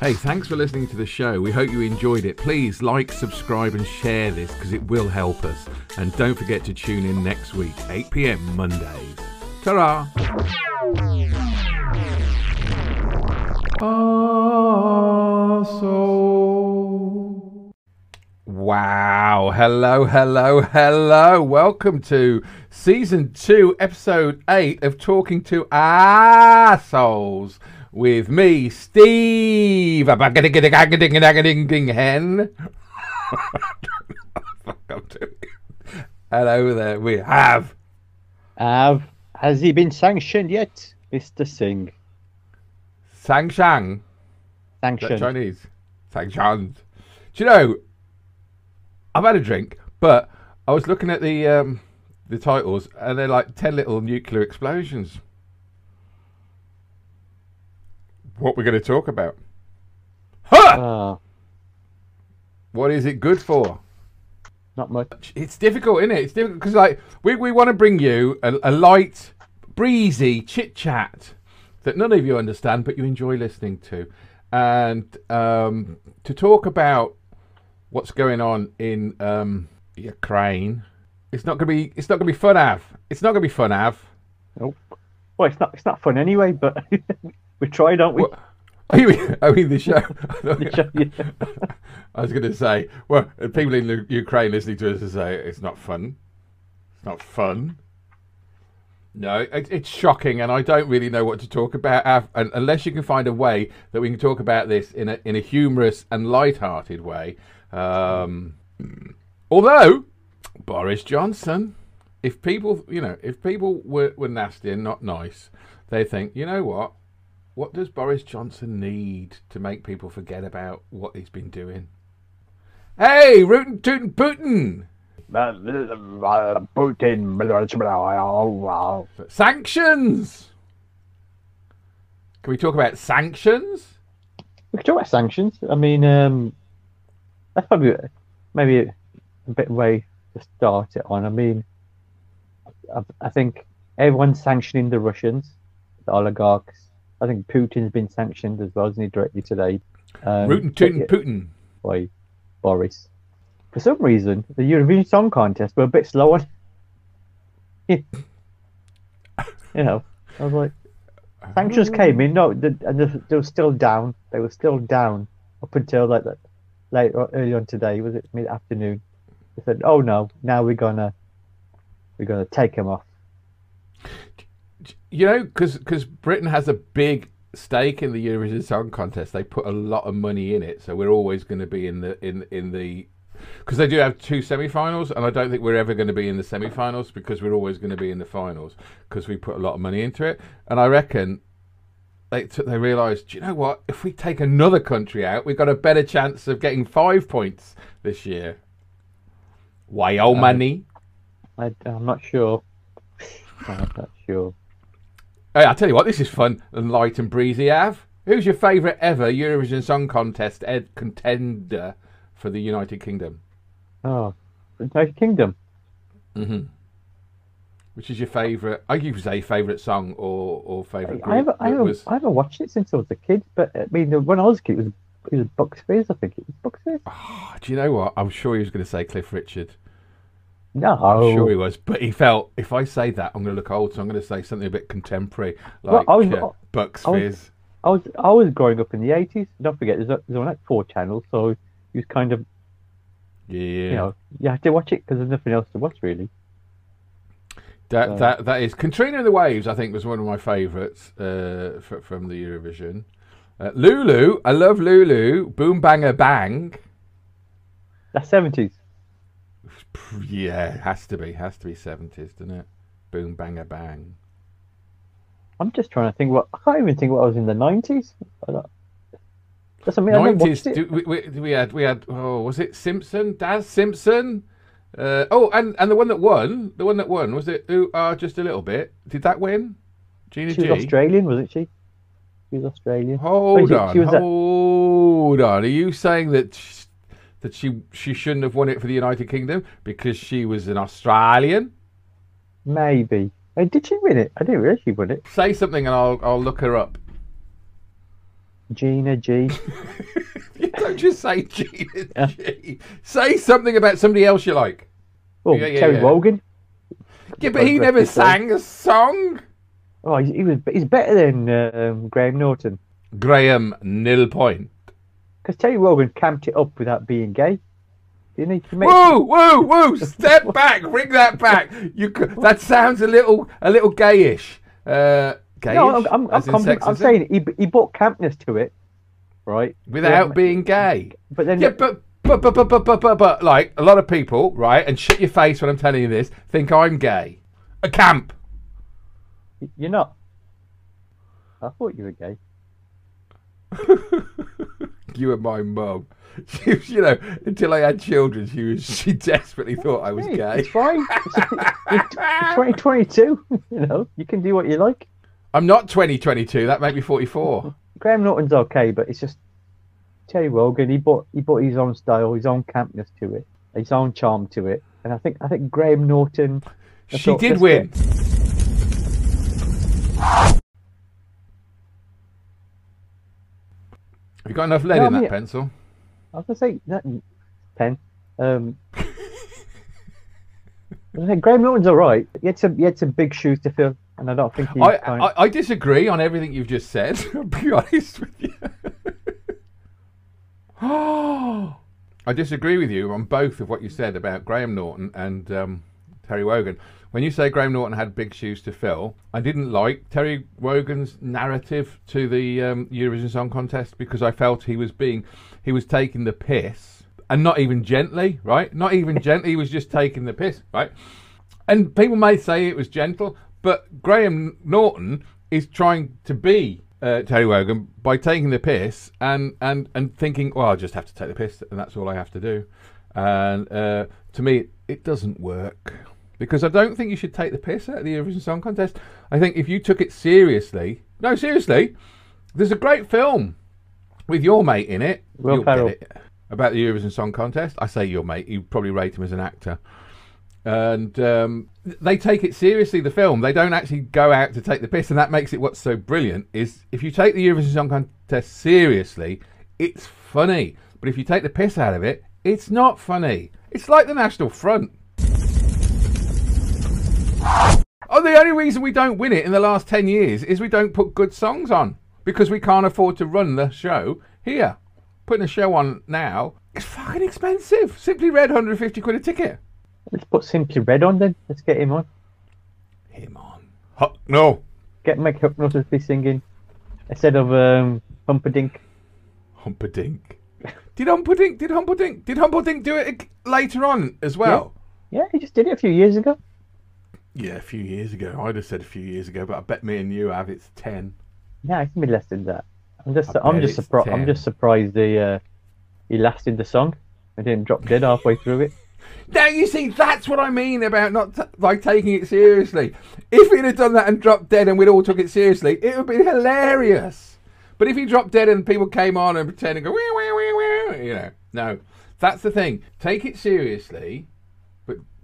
Hey, thanks for listening to the show. We hope you enjoyed it. Please like, subscribe, and share this because it will help us. And don't forget to tune in next week, 8 pm Mondays. Ta so. Wow. Hello, hello, hello. Welcome to season two, episode eight of Talking to Assholes with me, Steve. Hen. Hello there. We have. Have has he been sanctioned yet, Mister Singh? Shang. Sanctioned. Chinese. Shang. Do you know? I've had a drink, but I was looking at the um, the titles, and they're like ten little nuclear explosions. What we're going to talk about? Huh! Ah, What is it good for? not much. It's difficult, isn't it? It's difficult because like we, we want to bring you a, a light, breezy chit chat that none of you understand, but you enjoy listening to, and um, to talk about what's going on in um, Ukraine. It's not gonna be. It's not gonna be fun, Av. It's not gonna be fun, Av. Nope. Well, it's not. It's not fun anyway. But we try, don't we? I mean, I mean the show. The show, yeah. I was going to say, well, people in Ukraine listening to us say it's not fun. It's not fun. No, it, it's shocking, and I don't really know what to talk about. Unless you can find a way that we can talk about this in a in a humorous and light-hearted way. Um, although Boris Johnson, if people, you know, if people were, were nasty and not nice, they think, you know what? What does Boris Johnson need to make people forget about what he's been doing? Hey, rootin' tootin' Putin! Putin. Sanctions! Can we talk about sanctions? We could talk about sanctions. I mean, um, that's probably maybe a, a bit way to start it on. I mean, I, I think everyone's sanctioning the Russians, the oligarchs. I think Putin's been sanctioned as well, isn't he, directly today? Um, but tootin' Putin. by Boris. For some reason, the Eurovision Song Contest were a bit slow on. you know, I was like, sanctions came in, no, the, and they, they were still down. They were still down up until like that late early on today. Was it mid afternoon? They said, "Oh no, now we're gonna we're gonna take them off." You know, because Britain has a big stake in the Eurovision Song Contest. They put a lot of money in it, so we're always going to be in the in in the because they do have two semi-finals, and I don't think we're ever going to be in the semi-finals because we're always going to be in the finals because we put a lot of money into it. And I reckon they t- they realised, do you know what? If we take another country out, we've got a better chance of getting five points this year. Wyoming. I, I'm not sure. I'm not sure. Hey, I tell you what, this is fun and light and breezy. Av, who's your favourite ever Eurovision Song Contest ed- contender for the United Kingdom? Oh, the United Kingdom. Mm-hmm. Which is your favourite? I give say favourite song or or favourite I group. haven't, I, haven't, was I haven't watched it since I was a kid, but I mean, when I was a kid, it was, it was Bucks Fizz, I think it was Bucks Fizz. Ah, do you know what? I'm sure he was going to say Cliff Richard. No, I'm sure he was, but he felt if I say that, I'm going to look old, so I'm going to say something a bit contemporary, Well, like I was- uh, Bucks I was- Fizz. I was I was growing up in the eighties. Don't forget, there's, a, there's only like four channels, so he was kind of Yeah, you know you have to watch it because there's nothing else to watch really. That So- that that is Katrina and the Waves. I think was one of my favourites uh, fr- from the Eurovision. Uh, Lulu, I love Lulu. Boom Bang-a-Bang. That's seventies. Yeah, has to be, has to be seventies, doesn't it? Boom Bang-a-Bang. I'm just trying to think what I can't even think what I was in the nineties. That's I mean I never Nineties. watched it. We, we, we had we had. Oh, was it Simpson? Daz Simpson. Uh, oh, and and the one that won, the one that won was it? Who are just a little bit? Did that win? Gina She G. was Australian, wasn't she? She was Australian. Hold on, was a- hold on. Are you saying that that she she shouldn't have won it for the United Kingdom because she was an Australian? Maybe. Oh, did she win it? I didn't realize she won it. Say something and I'll I'll look her up. Gina G. You don't just say Gina G. Say something about somebody else you like. Oh, Yeah, yeah, Terry yeah. Wogan. Yeah, but he never sang a song. Oh, he's, he was. He's better than um, Graham Norton Graham Nilpoint. Because Terry Wogan camped it up without being gay. Didn't he? he made, Whoa, whoa, whoa! Step back, bring that back. You that sounds a little, a little gayish. Uh, gayish. no, I'm, I'm, I'm, as in compliment- I'm saying he he brought campness to it, right? without Yeah, being gay. But then, Yeah, but but but but but but but, but like a lot of people, right? And shut your face when I'm telling you this. Think I'm gay. A camp. you're not. I thought you were gay. you and my mum. She, was, you know, until I had children, she was she desperately thought I was Hey, gay. It's fine. 2022. You know, you can do what you like. I'm not 2022. That made me 44. Graham Norton's okay, but it's just Terry Wogan. He brought he brought his own style, his own campness to it, his own charm to it, and I think I think Graham Norton. I She did win. get- you got enough lead No, in that I mean- pencil? I was gonna say that pen. Um, I think Graham Norton's all right. He had some he had some big shoes to fill, and I don't think he. I, I, I disagree on everything you've just said. I'll be honest with you. I disagree with you on both of what you said about Graham Norton and um, Terry Wogan. When you say Graham Norton had big shoes to fill, I didn't like Terry Wogan's narrative to the um, Eurovision Song Contest because I felt he was being, he was taking the piss, and not even gently, right? Not even gently. He was just taking the piss, right? and people may say it was gentle, but Graham Norton is trying to be uh, Terry Wogan by taking the piss and, and, and thinking, well, I'll just have to take the piss, and that's all I have to do. And uh, to me, it doesn't work because I don't think you should take the piss out of the Eurovision Song Contest. I think if you took it seriously, no, seriously, there's a great film with your mate in it. Will Ferrell. about the Eurovision Song Contest. I say your mate. You probably rate him as an actor and um, they take it seriously. The film they don't actually go out to take the piss, and that makes it what's so brilliant. Is if you take the Eurovision Song Contest seriously, it's funny, but if you take the piss out of it, it's not funny. It's like the National Front. Oh, the only reason we don't win it in the last 10 years is we don't put good songs on because we can't afford to run the show here. Putting a show on now is fucking expensive. Simply Red, 150 quid a ticket. Let's put Simply Red on then. Let's get him on. Him on. Huh, no. Get make to be singing instead of um, Humperdinck. Humperdinck. Did Humperdinck, did Humperdinck, did Humperdinck do it later on as well? Yeah. Yeah, he just did it a few years ago. Yeah, a few years ago. I'd have said a few years ago, but I bet me and you have. It's 10. Yeah, it can be less than that. I'm just, I I'm just surprised. I'm just surprised he, uh, he lasted the song I didn't drop dead halfway through it. Now you see, that's what I mean about not t- like taking it seriously. If he'd have done that and dropped dead, and we'd all took it seriously, it would be hilarious. But if he dropped dead and people came on and pretended, go, wee, wee, wee, wee, you know, no, that's the thing. Take it seriously,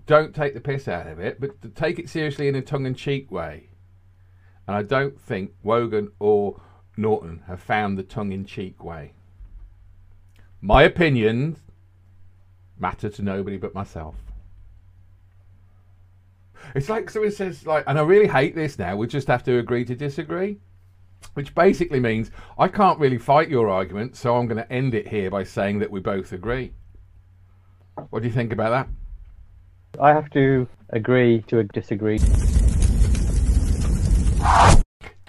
don't take the piss out of it. But take it seriously in a tongue-in-cheek way. And I don't think Wogan or Norton have found the tongue-in-cheek way. My opinions matter to nobody but myself. It's like someone says, like, and I really hate this now. We just have to agree to disagree, which basically means I can't really fight your argument, so I'm going to end it here by saying that we both agree. What do you think about that? I have to agree to disagree.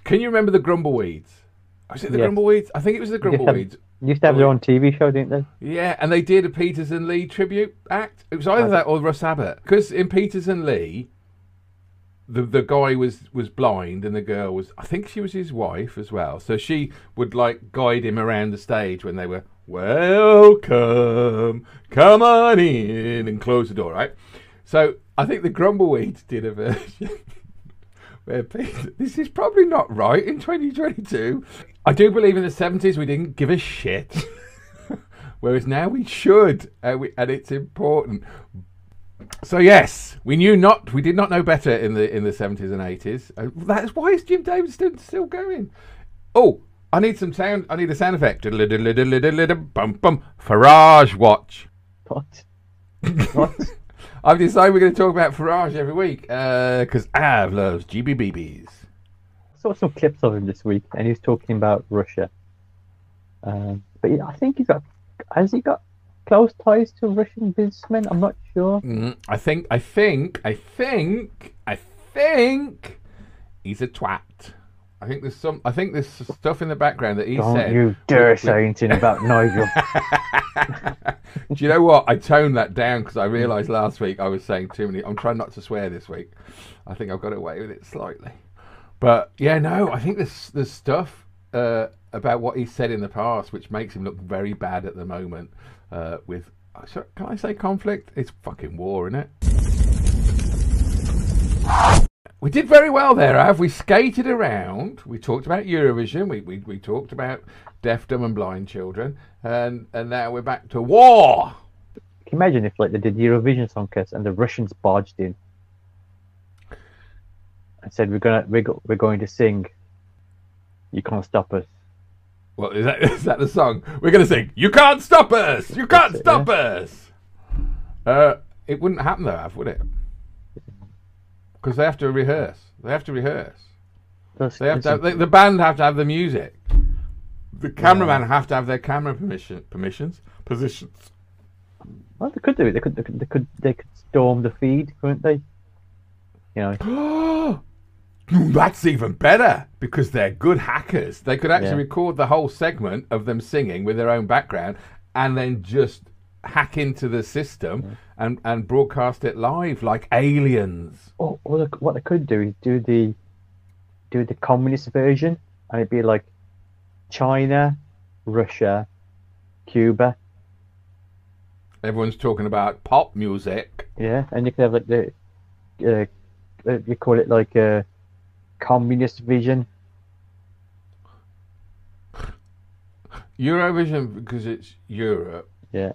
Can you remember the Grumbleweeds? Was it the Yes. Grumbleweeds? I think it was the used Grumbleweeds. They used to have their own TV show, didn't they? Yeah, and they did a Peters and Lee tribute act. It was either that or Russ Abbott. Because in Peters and Lee, the the guy was was blind and the girl was I think she was his wife as well. So she would like guide him around the stage when they were welcome, come on in and close the door, right? So I think the Grumbleweeds did a version where Peter, this is probably not right in 2022. I do believe in the 70s we didn't give a shit. Whereas now we should, and, we, and it's important. So yes, we knew not, we did not know better in the in the seventies and eighties. Uh, That's why is Jim Davis still, still going? Oh, I need some sound. I need a sound effect. Bum bum. Farage watch. What? What? I've decided we're going to talk about Farage every week because Av loves GBBBs. I saw some clips of him this week, and he was talking about Russia. Um, but yeah, I think he's got. Has he got close ties to Russian businessmen? I'm not sure. Mm, I think, I think, I think, I think he's a twat. I think there's some. I think there's stuff in the background that he Don't said. you dare which- say anything about Nigel. Do you know what? I toned that down because I realised last week I was saying too many. I'm trying not to swear this week. I think I've got away with it slightly. But yeah, no, I think there's there's stuff uh, about what he said in the past which makes him look very bad at the moment. Uh, with can I say conflict? It's fucking war, isn't it? We did very well there, Av. We skated around. We talked about Eurovision. We, we, we talked about deaf, dumb, and blind children. And, and now we're back to war. Can you imagine if like they did Eurovision Song Contest and the Russians barged in and said we're gonna we're, go- we're going to sing. You can't stop us. Well, is that, is that the song? We're going to sing, You Can't Stop Us! You Can't That's it, Stop Us! Uh, it wouldn't happen though, Av, would it? Because they have to rehearse. They have to rehearse. That's- They have to have, listen, the, band have to have the music. The cameraman have to have their camera permission permissions positions. well, they could do it. They could they could they could, they could storm the feed, couldn't they? You know, That's even better because they're good hackers. They could actually Yeah. record the whole segment of them singing with their own background and then just hack into the system and, and broadcast it live like aliens. or, or they, what they could do is do the do the communist version, and it'd be like China, Russia, Cuba, Everyone's talking about pop music. yeah, and you could have like the uh, uh, you call it like a communist vision. Eurovision because it's Europe. Yeah.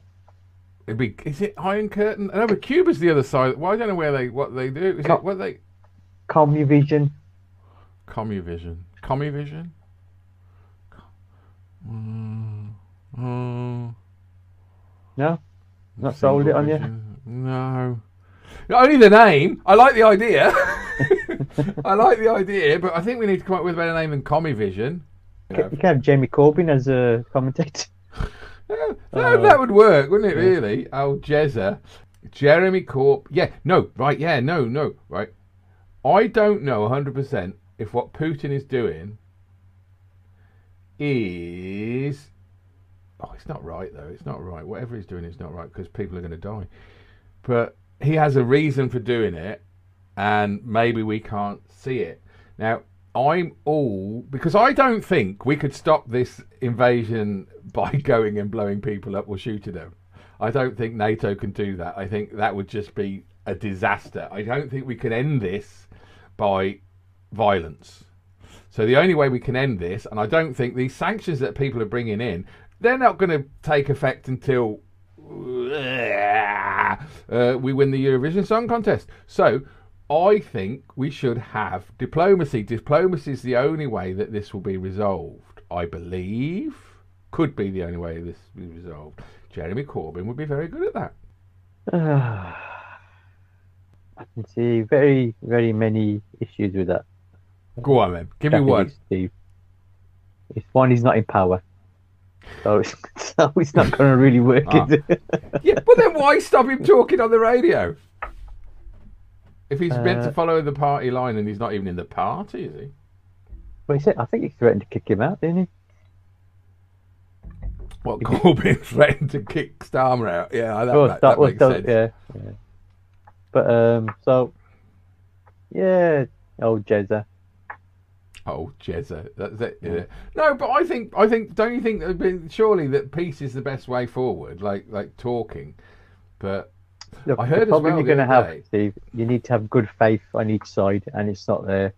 It'd be is it Iron Curtain? No, but Cuba's the other side. Well, I don't know where they what they do. Is Co- it what they Commuvision. Commuvision? Commuvision? Mm, mm, No, not sold it on you. No. Only the name. I like the idea. I like the idea, but I think we need to come up with a better name than Commuvision. You know, You can have Jamie Corbyn as a commentator. Yeah, that, uh, that would work, wouldn't it? Really? Oh, Jezza, Jeremy Corp. Yeah, no, right. Yeah, no, no, right. I don't know 100 percent if what Putin is doing is. Oh, it's not right though. It's not right. Whatever he's doing is not right because people are going to die. But he has a reason for doing it, and maybe we can't see it now. I'm all because I don't think we could stop this invasion by going and blowing people up or shooting them. I don't think NATO can do that. I think that would just be a disaster. I don't think we can end this by violence. So the only way we can end this, and I don't think these sanctions that people are bringing in, they're not going to take effect until uh, we win the Eurovision Song Contest. So I think we should have diplomacy. Diplomacy is the only way that this will be resolved. I believe could be the only way this will be resolved. Jeremy Corbyn would be very good at that. I can see very, very many issues with that. Go on then, give me Definitely, one. Steve. It's one, he's not in power. So it's, so it's not going to really work, Ah. Yeah, but then why stop him talking on the radio? If he's meant to Uh, follow the party line and he's not even in the party, is he? Well, he said, I think he threatened to kick him out, didn't he? What Corbyn threatened to kick Starmer out? Yeah, that, that, that makes sense. yeah, yeah. But um, so yeah, old Jezza. Oh, Jezza, that's it. Yeah. No, but I think I think don't you think that surely that peace is the best way forward, like like talking. But Look, I heard the problem well you're going to have, day- Steve. You need to have good faith on each side, and it's not there.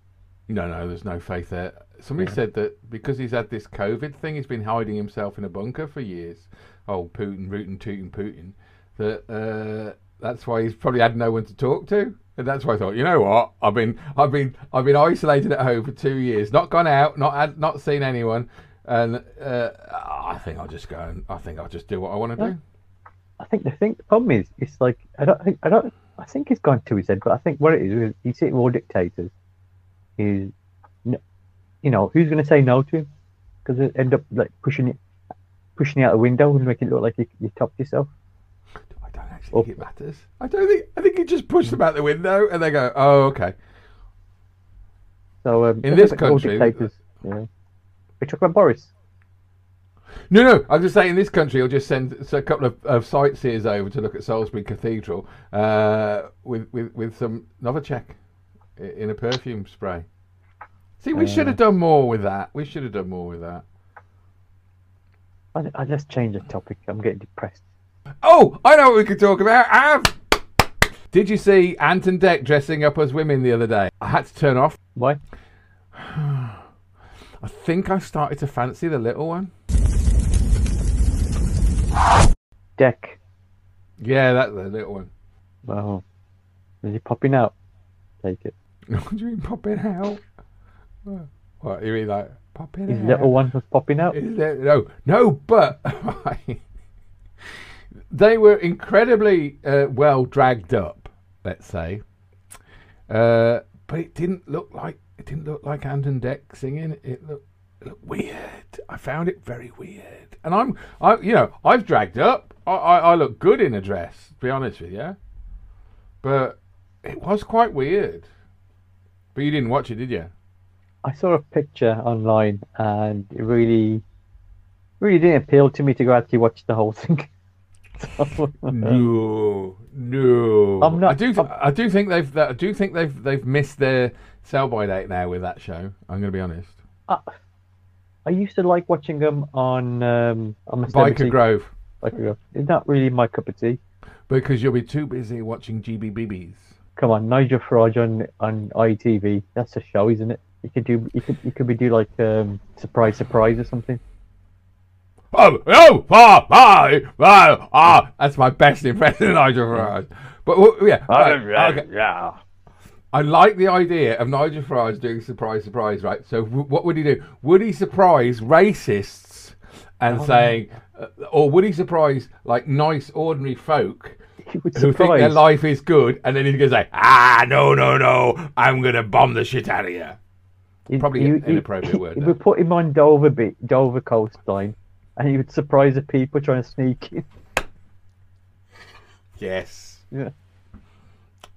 no, no, there's no faith there. Somebody said that because he's had this COVID thing, he's been hiding himself in a bunker for years. Oh, Putin, rootin', tootin', Putin. That uh, that's why he's probably had no one to talk to. And that's why I thought, you know what? I've been, I've been, I've been isolated at home for two years, not gone out, not had, not seen anyone. and uh, I think I'll just go and I think I'll just do what I want to do. I think the thing, the problem is, it's like I don't think I don't. I think it's gone to his head, but I think what it is, you see, all dictators is, you know, who's going to say no to him? Because they end up like pushing it, pushing it out the window and making it look like you, you topped yourself. I don't actually Oh. think it matters. I don't think. I think you just push them out the window and they go, "Oh, okay." So um, In this country- dictators, yeah. We talk about Boris. No, no. I was just saying, in this country, you'll just send a couple of, of sightseers over to look at Salisbury Cathedral uh, with, with with some Novichok in a perfume spray. See, we should have done more with that. We should have done more with that. I, I just change the topic. I'm getting depressed. Oh, I know what we could talk about. Av! Did you see Ant and Dec dressing up as women the other day? I had to turn off. Why? I think I started to fancy the little one. Dec. Yeah, that's the little one. Oh, is he popping out? Take it. What do you mean popping out? What, you mean like popping His out? little one was popping out. Is there, no, no, but they were incredibly uh, well dragged up. Let's say, uh, but it didn't look like it didn't look like Ant and Dec singing. It looked weird. I found it very weird. And I'm, I, you know, I've dragged up. I, I, I look good in a dress. To be honest with you, but it was quite weird. But you didn't watch it, did you? I saw a picture online and it really, really didn't appeal to me to go actually watch the whole thing. No, no. I'm not- I do. Th- I do think they've. I do think they've. They've missed their sell by date now with that show. I'm going to be honest. Uh, I used to like watching them on um, on my Byker Grove, Byker Grove. It's not really my cup of tea. because you'll be too busy watching GBBBs. Come on, Nigel Farage on on ITV. That's a show, isn't it? You could do. You could. You could be do like um, surprise, surprise or something. Oh, oh, ah, ah, ah, ah. That's my best impression of Nigel Farage. But well, yeah, right, okay. yeah. I like the idea of Nigel Farage doing surprise, surprise, right? So, w- what would he do? Would he surprise racists and saying, uh, or would he surprise like nice, ordinary folk He who think their life is good, and then he's to say, "Ah, no, no, no, I'm going to bomb the shit out of you." He- Probably he- an he- inappropriate word He would put him on Dover Be- Dover coastline, and he would surprise the people trying to sneak in. Yes. Yeah.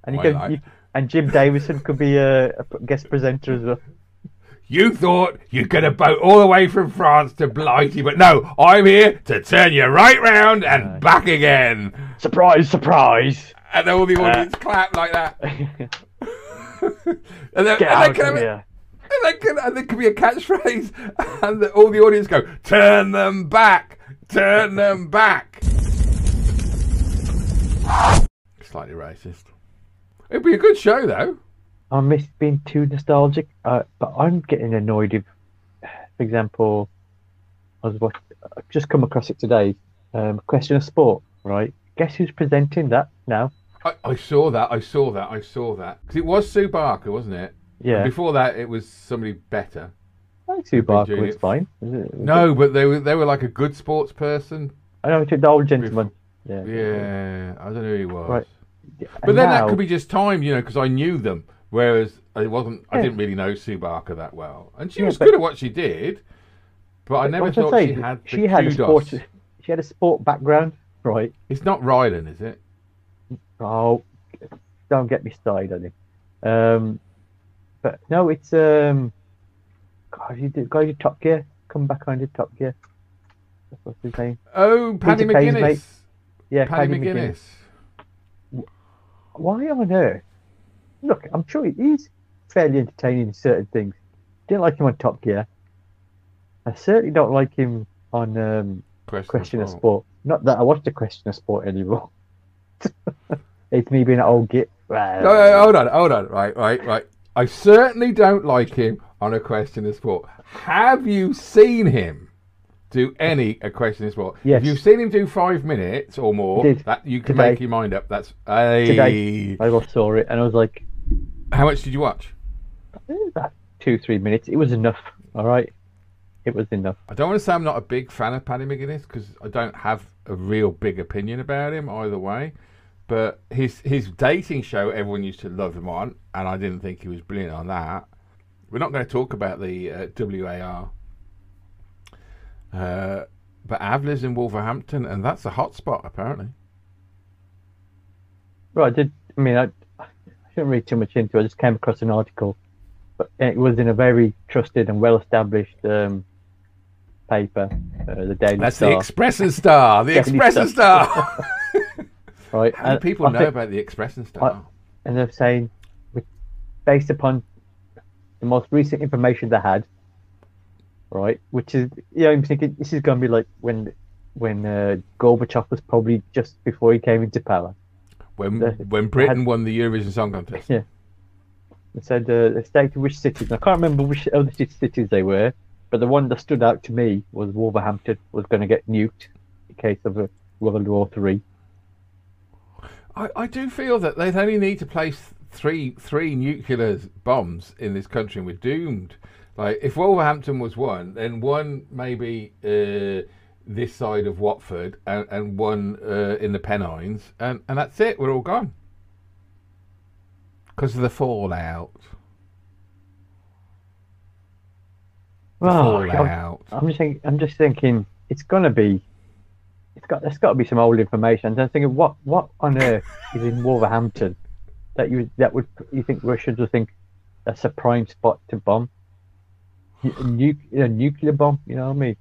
And you can, you, and Jim Davidson could be a, a guest presenter as well. You thought you'd get a boat all the way from France to Blighty, but no, I'm here to turn you right round and back again. Surprise! Surprise! And all uh, the audience clap like that. Get and then, and out then of here! And then, can, and there can be a catchphrase, and the, all the audience go, "Turn them back, turn them back." Slightly racist. It'd be a good show, though. I miss being too nostalgic, uh, but I'm getting annoyed if, for example, I was watch- I've just come across it today. Um, question of sport, right? Guess who's presenting that now? I, I saw that. I saw that. I saw that because it was Sue Barker, wasn't it? Yeah, Before that, it was somebody better. I think Sue Barker was it- fine. Was it- was No, but they were they were like a good sports person. I know it's the old gentleman. Yeah. Yeah, I don't know who he was. Right. But then now- that could be just time, you know, because I knew them. Whereas I wasn't, I didn't really know Sue Barker that well, and she Yeah, was but- good at what she did. But I never was I thought she had she had a sport. She had a sport background, right? It's not Rylan, is it? Oh, don't get me started on it. Um, but no, it's um, God, you did, did Top Gear. Come back on to Top Gear. That's what's his name. Oh, Paddy Peter McGuinness. Yeah, Paddy Paddy McGuinness. Why on earth? Look, I'm sure he's fairly entertaining in certain things. Didn't like him on Top Gear. I certainly don't like him on um, Question, Question of Sport. Sport. Not that I watch the Question of Sport anymore. it's me being an old git. No, no, hold on, hold on. Right, right, right. I certainly don't like him on a question of sport. Have you seen him do any a question of sport? Yes. If you've seen him do five minutes or more, that you can Today. make your mind up. That's a. Today. I saw it and I was like, How much did you watch? about two, three minutes. It was enough. All right. it was enough. I don't want to say I'm not a big fan of Paddy McGuinness because I don't have a real big opinion about him either way. But his his dating show, everyone used to love him on, and I didn't think he was brilliant on that. We're not going to talk about the uh, WAR. Uh, but Av lives in Wolverhampton, and that's a hot spot apparently. Right, I did. I mean, I, I shouldn't read too much into it. I just came across an article, but it was in a very trusted and well-established um, paper, uh, the Daily That's Star. the Express and Star. The Express and Star. right, How and people I know think- about the Express and Star? and they're saying, based upon the most recent information they had, right, which is, yeah, I'm thinking this is going to be like when when uh, Gorbachev was probably just before he came into power. when the- when Britain won the Eurovision Song Contest. Yeah. They said uh, they stated which cities. I can't remember which other cities they were, but the one that stood out to me was Wolverhampton was going to get nuked in case of a World War Three. I, I do feel that they only need to place three three nuclear bombs in this country and we're doomed. Like if Wolverhampton was one, then one maybe uh, this side of Watford and, and one uh, in the Pennines, and, and that's it. We're all gone because of the fallout. The Oh, I'm, fallout. I'm just think, I'm just thinking it's going to be. It's got there's got to be some old information. I'm thinking what what on earth is in Wolverhampton that you that would you think Russians would think that's a prime spot to bomb? A, nu- a nuclear bomb, you know what I mean?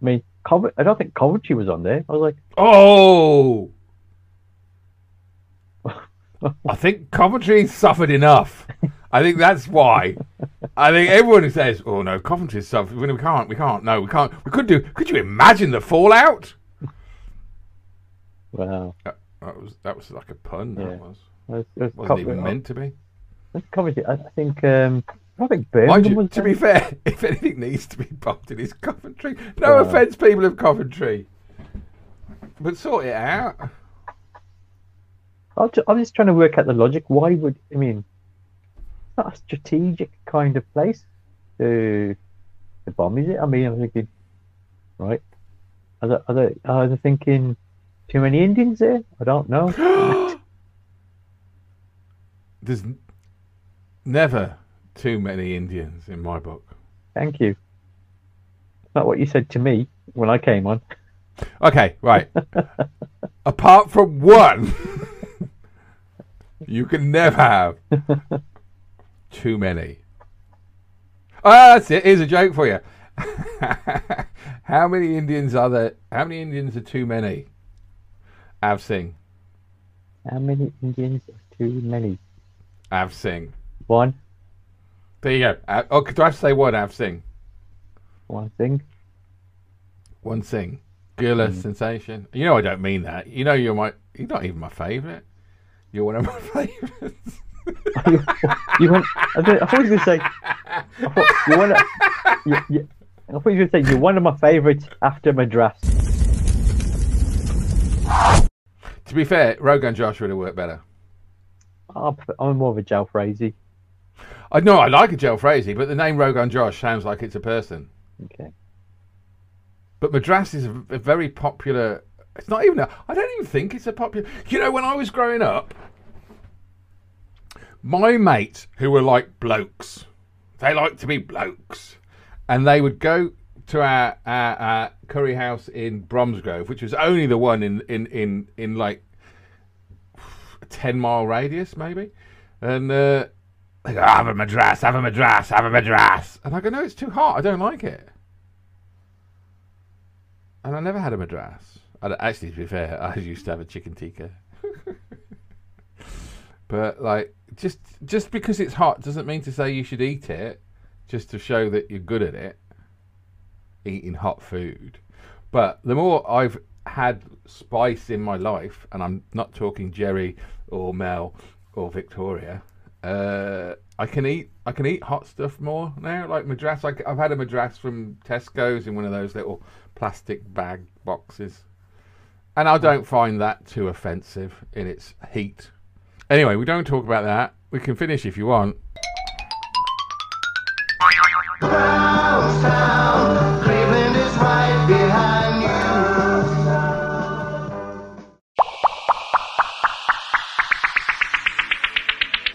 I mean, Covent- I don't think Coventry was on there. I was like, Oh. I think Coventry suffered enough. I think that's why. I think everyone who says, "Oh no, Coventry suffered," we can't, we can't, no, we can't, we could do. Could you imagine the fallout? wow, That was that was like a pun. Yeah. That was that's, that's wasn't Cov- even meant to be. Coventry. I think um, I think Birmingham you, to be fair, if anything needs to be bombed, it is Coventry. No Oh. offence, people of Coventry, but sort it out. I'm ju- I'm just trying to work out the logic. Why would I mean? It's not a strategic kind of place to to bomb, is it? I mean, I'm thinking, right? Are they, are they, are they thinking too many Indians there? I don't know. There's n- never too many Indians in my book. Thank you. Not what you said to me when I came on. Okay, right. Apart from one, you can never have too many. Ah, that's it. Here's a joke for you. how many Indians are there? How many Indians are too many? Av Singh. How many Indians are too many? Av Singh. One, There you go. Uh, oh, do I have to say one? Singh. one thing. One thing. Gula sensation. You know I don't mean that. You know you're my. You're not even my favourite. You're one of my favourites. you? I thought, I thought you were going to say. I thought you want to. You, you, I thought you were going to say you're one of my favourites after Madras. To be fair, Rogan Josh would have worked better. I'm, I'm more of a Joe Frazee. I know I like a jalfrezi, but the name Rogan Josh sounds like it's a person. Okay. But Madras is a, a very popular. It's not even a. I don't even think it's a popular. You know, when I was growing up, my mates who were like blokes, they liked to be blokes, and they would go to our, our, our curry house in Bromsgrove, which was only the one in in in in like a ten mile radius, maybe, and. uh they go, have a madras, have a madras, have a madras. And I go, no, it's too hot. I don't like it. And I never had a madras. I, actually, to be fair, I used to have a chicken tikka. but like, just just because it's hot doesn't mean to say you should eat it. Just to show that you're good at it, eating hot food. But the more I've had spice in my life, and I'm not talking Jerry or Mel or Victoria, uh, I can eat I can eat hot stuff more now. Like madras, I, have had a madras from Tesco's in one of those little plastic bag boxes, and I don't find that too offensive in its heat. Anyway, we don't talk about that. We can finish if you want.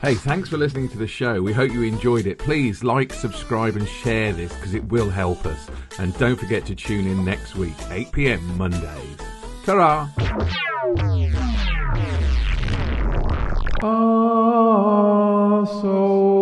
Hey, thanks for listening to the show. We hope you enjoyed it. Please like, subscribe, and share this because it will help us. And don't forget to tune in next week, 8 pm Mondays. Ta Ah, so